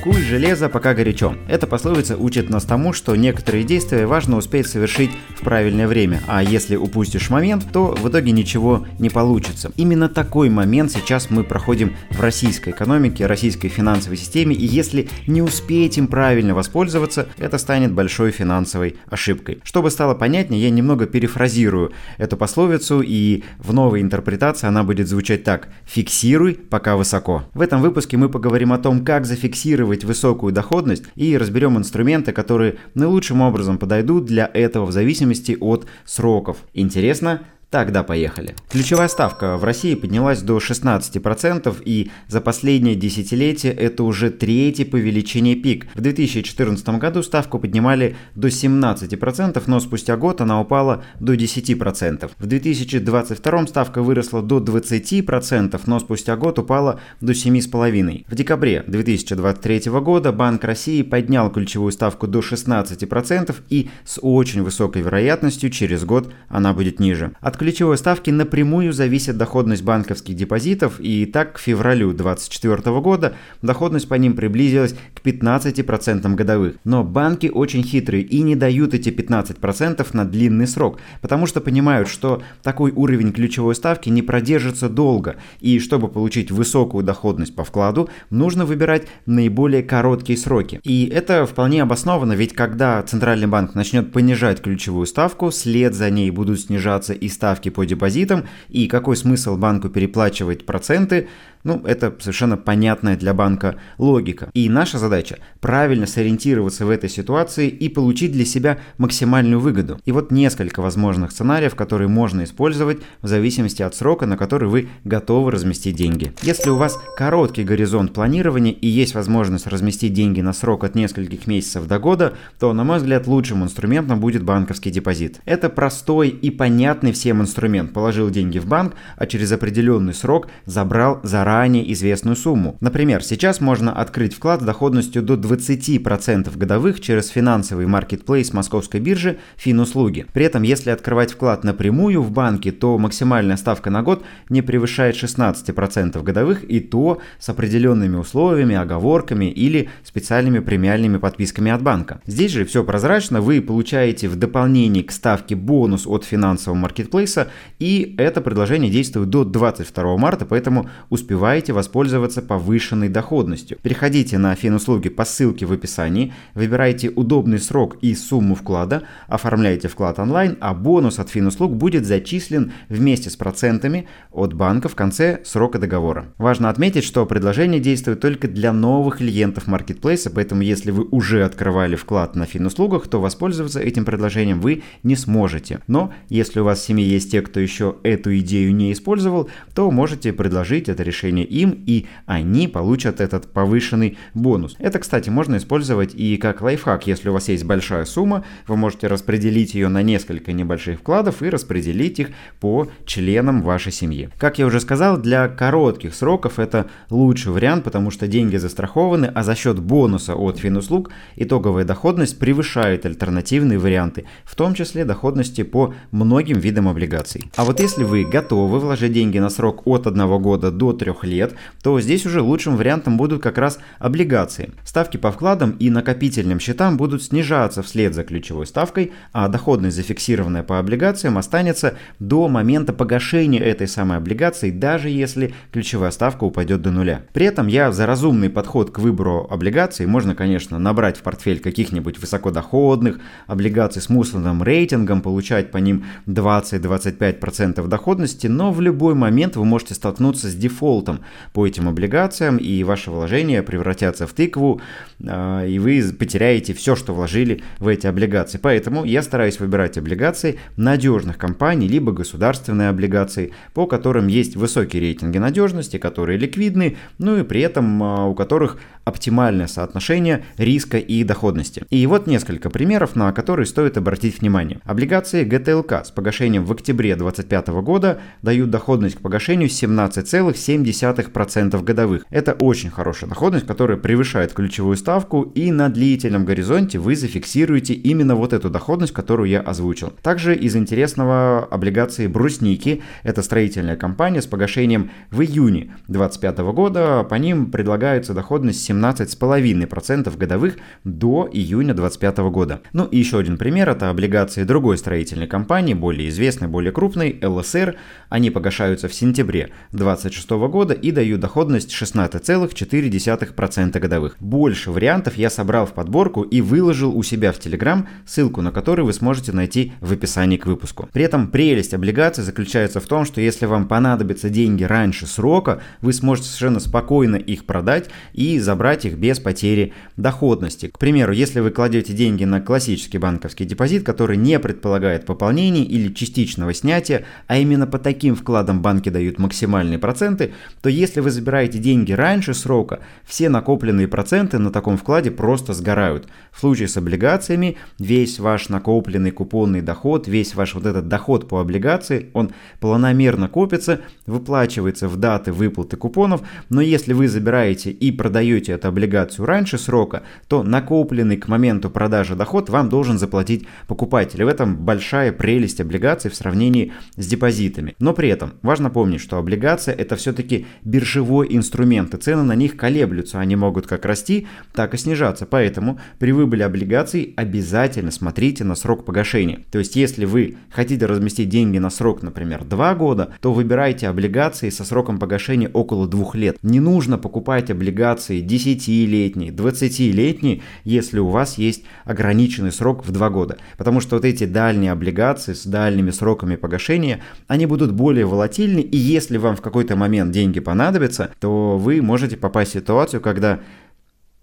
Куй железо, пока горячо. Эта пословица учит нас тому, что некоторые действия важно успеть совершить в правильное время, а если упустишь момент, то в итоге ничего не получится. Именно такой момент сейчас мы проходим в российской экономике, российской финансовой системе, и если не успеете им правильно воспользоваться, это станет большой финансовой ошибкой. Чтобы стало понятнее, я немного перефразирую эту пословицу, и в новой интерпретации она будет звучать так. Фиксируй, пока высоко. В этом выпуске мы поговорим о том, как зафиксировать гарантировать высокую доходность и разберем инструменты, которые наилучшим образом подойдут для этого в зависимости от сроков. Интересно? Тогда поехали. Ключевая ставка в России поднялась до 16% и за последнее десятилетие это уже третий по величине пик. В 2014 году ставку поднимали до 17%, но спустя год она упала до 10%. В 2022 ставка выросла до 20%, но спустя год упала до 7,5%. В декабре 2023 года Банк России поднял ключевую ставку до 16% и с очень высокой вероятностью через год она будет ниже. От ключевой ставки напрямую зависит доходность банковских депозитов, и так к февралю 2024 года доходность по ним приблизилась к 15% годовых. Но банки очень хитрые и не дают эти 15% на длинный срок, потому что понимают, что такой уровень ключевой ставки не продержится долго, и чтобы получить высокую доходность по вкладу, нужно выбирать наиболее короткие сроки. И это вполне обосновано, ведь когда Центральный банк начнет понижать ключевую ставку, след за ней будут снижаться и ставки ставки по депозитам и какой смысл банку переплачивать проценты, ну, это совершенно понятная для банка логика. И наша задача правильно сориентироваться в этой ситуации и получить для себя максимальную выгоду. И вот несколько возможных сценариев, которые можно использовать в зависимости от срока, на который вы готовы разместить деньги. Если у вас короткий горизонт планирования и есть возможность разместить деньги на срок от нескольких месяцев до года, то, на мой взгляд, лучшим инструментом будет банковский депозит. Это простой и понятный всем инструмент. Положил деньги в банк, а через определенный срок забрал заранее заранее известную сумму. Например, сейчас можно открыть вклад с доходностью до 20% годовых через финансовый маркетплейс московской биржи Финуслуги. При этом, если открывать вклад напрямую в банке, то максимальная ставка на год не превышает 16% годовых и то с определенными условиями, оговорками или специальными премиальными подписками от банка. Здесь же все прозрачно, вы получаете в дополнение к ставке бонус от финансового маркетплейса и это предложение действует до 22 марта, поэтому успевайте успеваете воспользоваться повышенной доходностью. Переходите на финуслуги по ссылке в описании, выбирайте удобный срок и сумму вклада, оформляйте вклад онлайн, а бонус от финуслуг будет зачислен вместе с процентами от банка в конце срока договора. Важно отметить, что предложение действует только для новых клиентов маркетплейса, поэтому если вы уже открывали вклад на финуслугах, то воспользоваться этим предложением вы не сможете. Но если у вас в семье есть те, кто еще эту идею не использовал, то можете предложить это решение решение им, и они получат этот повышенный бонус. Это, кстати, можно использовать и как лайфхак. Если у вас есть большая сумма, вы можете распределить ее на несколько небольших вкладов и распределить их по членам вашей семьи. Как я уже сказал, для коротких сроков это лучший вариант, потому что деньги застрахованы, а за счет бонуса от финуслуг итоговая доходность превышает альтернативные варианты, в том числе доходности по многим видам облигаций. А вот если вы готовы вложить деньги на срок от 1 года до 3 лет, то здесь уже лучшим вариантом будут как раз облигации. Ставки по вкладам и накопительным счетам будут снижаться вслед за ключевой ставкой, а доходность зафиксированная по облигациям останется до момента погашения этой самой облигации, даже если ключевая ставка упадет до нуля. При этом я за разумный подход к выбору облигаций можно, конечно, набрать в портфель каких-нибудь высокодоходных облигаций с мусорным рейтингом, получать по ним 20-25% доходности, но в любой момент вы можете столкнуться с дефолтом дефолтом по этим облигациям, и ваши вложения превратятся в тыкву, а, и вы потеряете все, что вложили в эти облигации. Поэтому я стараюсь выбирать облигации надежных компаний, либо государственные облигации, по которым есть высокие рейтинги надежности, которые ликвидны, ну и при этом а, у которых оптимальное соотношение риска и доходности. И вот несколько примеров, на которые стоит обратить внимание. Облигации ГТЛК с погашением в октябре 2025 года дают доходность к погашению 17,7% годовых. Это очень хорошая доходность, которая превышает ключевую ставку, и на длительном горизонте вы зафиксируете именно вот эту доходность, которую я озвучил. Также из интересного облигации Брусники, это строительная компания с погашением в июне 2025 года, по ним предлагается доходность 17 17,5% годовых до июня 2025 года. Ну и еще один пример – это облигации другой строительной компании, более известной, более крупной, ЛСР. Они погашаются в сентябре 2026 года и дают доходность 16,4% годовых. Больше вариантов я собрал в подборку и выложил у себя в Telegram, ссылку на который вы сможете найти в описании к выпуску. При этом прелесть облигаций заключается в том, что если вам понадобятся деньги раньше срока, вы сможете совершенно спокойно их продать и забрать их без потери доходности. К примеру, если вы кладете деньги на классический банковский депозит, который не предполагает пополнения или частичного снятия, а именно по таким вкладам банки дают максимальные проценты, то если вы забираете деньги раньше срока, все накопленные проценты на таком вкладе просто сгорают. В случае с облигациями весь ваш накопленный купонный доход, весь ваш вот этот доход по облигации, он планомерно копится, выплачивается в даты выплаты купонов, но если вы забираете и продаете эту облигацию раньше срока, то накопленный к моменту продажи доход вам должен заплатить покупатель. И в этом большая прелесть облигаций в сравнении с депозитами. Но при этом важно помнить, что облигация это все-таки биржевой инструмент, и цены на них колеблются, они могут как расти, так и снижаться. Поэтому при выборе облигаций обязательно смотрите на срок погашения. То есть если вы хотите разместить деньги на срок, например, 2 года, то выбирайте облигации со сроком погашения около 2 лет. Не нужно покупать облигации 10-летние, 20-летние, если у вас есть ограниченный срок в 2 года. Потому что вот эти дальние облигации с дальними сроками погашения, они будут более волатильны, и если вам в какой-то момент деньги понадобятся, то вы можете попасть в ситуацию, когда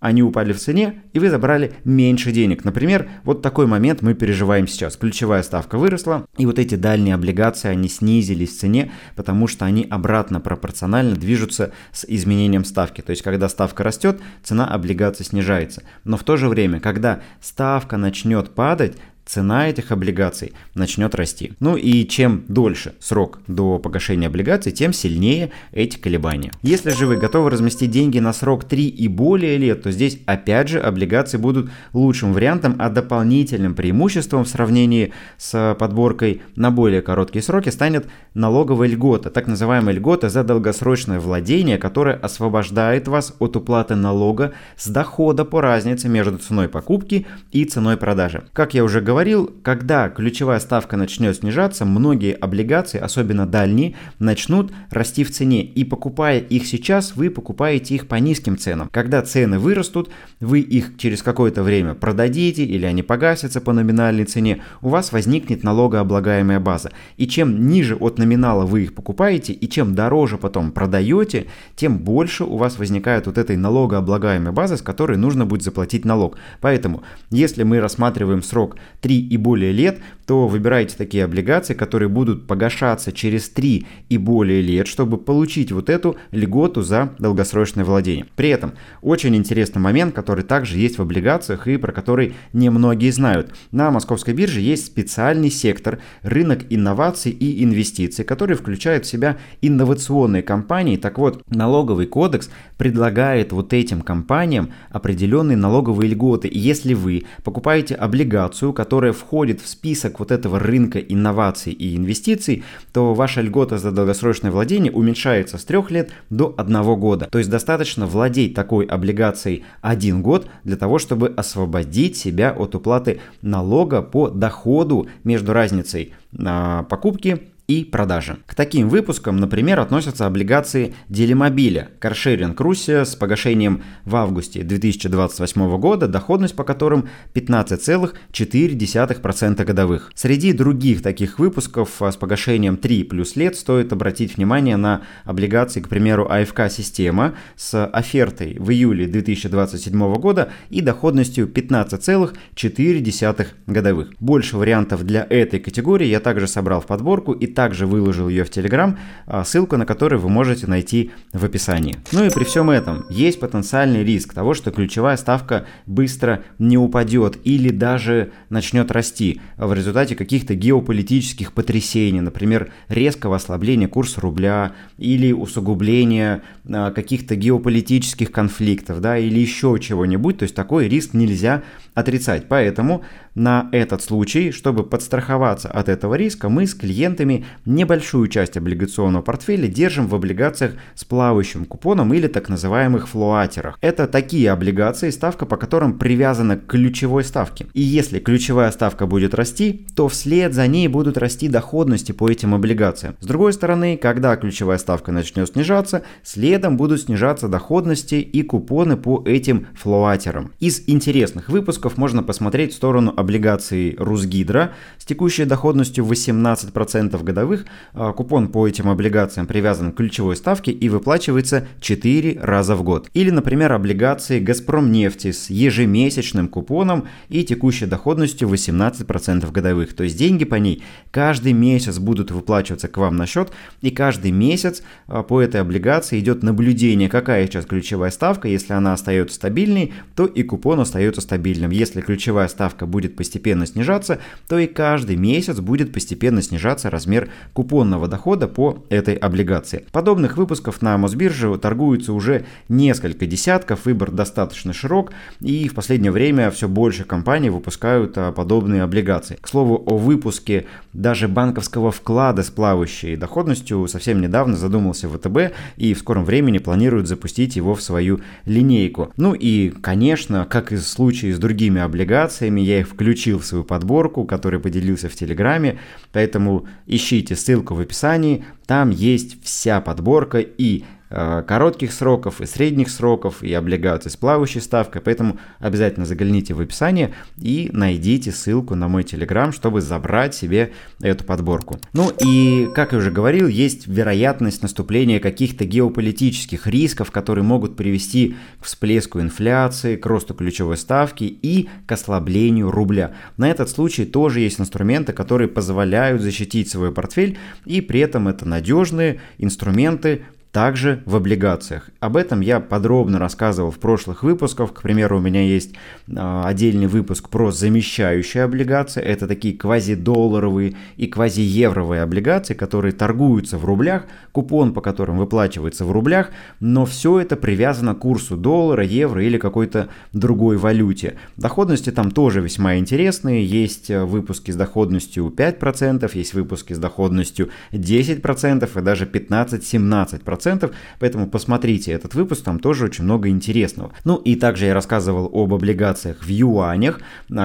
они упали в цене, и вы забрали меньше денег. Например, вот такой момент мы переживаем сейчас. Ключевая ставка выросла, и вот эти дальние облигации, они снизились в цене, потому что они обратно пропорционально движутся с изменением ставки. То есть, когда ставка растет, цена облигаций снижается. Но в то же время, когда ставка начнет падать, цена этих облигаций начнет расти. Ну и чем дольше срок до погашения облигаций, тем сильнее эти колебания. Если же вы готовы разместить деньги на срок 3 и более лет, то здесь опять же облигации будут лучшим вариантом, а дополнительным преимуществом в сравнении с подборкой на более короткие сроки станет налоговая льгота, так называемая льгота за долгосрочное владение, которая освобождает вас от уплаты налога с дохода по разнице между ценой покупки и ценой продажи. Как я уже говорил, говорил, когда ключевая ставка начнет снижаться, многие облигации, особенно дальние, начнут расти в цене. И покупая их сейчас, вы покупаете их по низким ценам. Когда цены вырастут, вы их через какое-то время продадите или они погасятся по номинальной цене, у вас возникнет налогооблагаемая база. И чем ниже от номинала вы их покупаете, и чем дороже потом продаете, тем больше у вас возникает вот этой налогооблагаемой базы, с которой нужно будет заплатить налог. Поэтому, если мы рассматриваем срок 3 3 и более лет, то выбирайте такие облигации, которые будут погашаться через 3 и более лет, чтобы получить вот эту льготу за долгосрочное владение. При этом очень интересный момент, который также есть в облигациях и про который немногие знают. На московской бирже есть специальный сектор рынок инноваций и инвестиций, который включает в себя инновационные компании. Так вот, налоговый кодекс предлагает вот этим компаниям определенные налоговые льготы. И если вы покупаете облигацию, которая которая входит в список вот этого рынка инноваций и инвестиций, то ваша льгота за долгосрочное владение уменьшается с 3 лет до 1 года. То есть достаточно владеть такой облигацией 1 год для того, чтобы освободить себя от уплаты налога по доходу между разницей а, покупки и продажи. К таким выпускам, например, относятся облигации Делимобиля, каршеринг Руссия с погашением в августе 2028 года, доходность по которым 15,4% годовых. Среди других таких выпусков с погашением 3 плюс лет стоит обратить внимание на облигации, к примеру, АФК Система с офертой в июле 2027 года и доходностью 15,4 годовых. Больше вариантов для этой категории я также собрал в подборку и также выложил ее в Telegram, а, ссылку на которую вы можете найти в описании. Ну и при всем этом есть потенциальный риск того, что ключевая ставка быстро не упадет или даже начнет расти в результате каких-то геополитических потрясений, например, резкого ослабления курса рубля или усугубления а, каких-то геополитических конфликтов, да, или еще чего-нибудь. То есть такой риск нельзя отрицать. Поэтому на этот случай, чтобы подстраховаться от этого риска, мы с клиентами небольшую часть облигационного портфеля держим в облигациях с плавающим купоном или так называемых флуатерах. Это такие облигации, ставка по которым привязана к ключевой ставке. И если ключевая ставка будет расти, то вслед за ней будут расти доходности по этим облигациям. С другой стороны, когда ключевая ставка начнет снижаться, следом будут снижаться доходности и купоны по этим флуатерам. Из интересных выпусков можно посмотреть в сторону облигаций Русгидро с текущей доходностью 18% годовых. А, купон по этим облигациям привязан к ключевой ставке и выплачивается 4 раза в год. Или, например, облигации Газпром нефти с ежемесячным купоном и текущей доходностью 18% годовых. То есть деньги по ней каждый месяц будут выплачиваться к вам на счет, и каждый месяц а, по этой облигации идет наблюдение, какая сейчас ключевая ставка. Если она остается стабильной, то и купон остается стабильным. Если ключевая ставка будет постепенно снижаться, то и каждый месяц будет постепенно снижаться размер купонного дохода по этой облигации. Подобных выпусков на Мосбирже торгуются уже несколько десятков, выбор достаточно широк, и в последнее время все больше компаний выпускают а, подобные облигации. К слову о выпуске даже банковского вклада с плавающей доходностью совсем недавно задумался ВТБ и в скором времени планирует запустить его в свою линейку. Ну и, конечно, как и в случае с другими облигациями, я их включил в свою подборку, который поделился в Телеграме, поэтому ищите ссылку в описании, там есть вся подборка и коротких сроков и средних сроков и облигаций с плавающей ставкой, поэтому обязательно загляните в описание и найдите ссылку на мой телеграм, чтобы забрать себе эту подборку. Ну и, как я уже говорил, есть вероятность наступления каких-то геополитических рисков, которые могут привести к всплеску инфляции, к росту ключевой ставки и к ослаблению рубля. На этот случай тоже есть инструменты, которые позволяют защитить свой портфель, и при этом это надежные инструменты, также в облигациях. Об этом я подробно рассказывал в прошлых выпусках. К примеру, у меня есть э, отдельный выпуск про замещающие облигации. Это такие квазидолларовые и квазиевровые облигации, которые торгуются в рублях, купон по которым выплачивается в рублях, но все это привязано к курсу доллара, евро или какой-то другой валюте. Доходности там тоже весьма интересные. Есть э, выпуски с доходностью 5%, есть выпуски с доходностью 10% и даже 15-17%. 10%, поэтому посмотрите этот выпуск, там тоже очень много интересного. Ну и также я рассказывал об облигациях в юанях,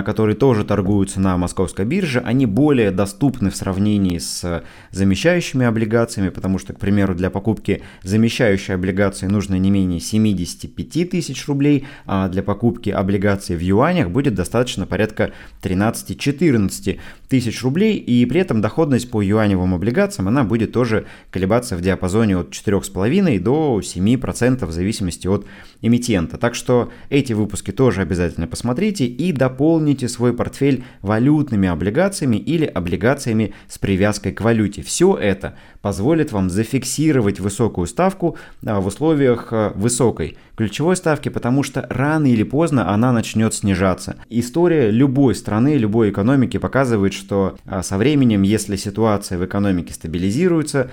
которые тоже торгуются на московской бирже. Они более доступны в сравнении с замещающими облигациями, потому что, к примеру, для покупки замещающей облигации нужно не менее 75 тысяч рублей, а для покупки облигаций в юанях будет достаточно порядка 13-14 тысяч рублей, и при этом доходность по юаневым облигациям, она будет тоже колебаться в диапазоне от 4,5 до 7% в зависимости от эмитента. Так что эти выпуски тоже обязательно посмотрите и дополните свой портфель валютными облигациями или облигациями с привязкой к валюте. Все это позволит вам зафиксировать высокую ставку а, в условиях а, высокой ключевой ставки, потому что рано или поздно она начнет снижаться. История любой страны, любой экономики показывает, что а, со временем, если ситуация в экономике стабилизируется,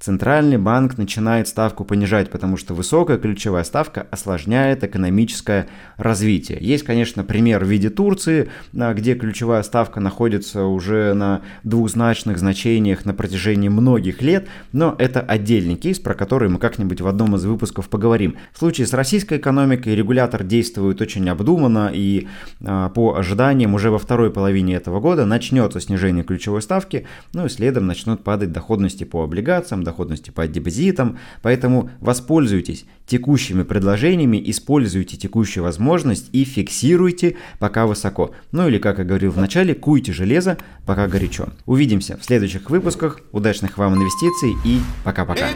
Центральный банк начинает ставку понижать, потому что высокая ключевая ставка осложняет экономическое развитие. Есть, конечно, пример в виде Турции, а, где ключевая ставка находится уже на двузначных значениях на протяжении многих лет, но это отдельный кейс, про который мы как-нибудь в одном из выпусков поговорим. В случае с российской экономикой регулятор действует очень обдуманно и а, по ожиданиям уже во второй половине этого года начнется снижение ключевой ставки, ну и следом начнут падать доходности по облигациям, доходности по депозитам, поэтому воспользуйтесь текущими предложениями, используйте текущую возможность и фиксируйте пока высоко. Ну или, как я говорил в начале, куйте железо пока горячо. Увидимся в следующих выпусках, удачных вам инвестиций и пока-пока.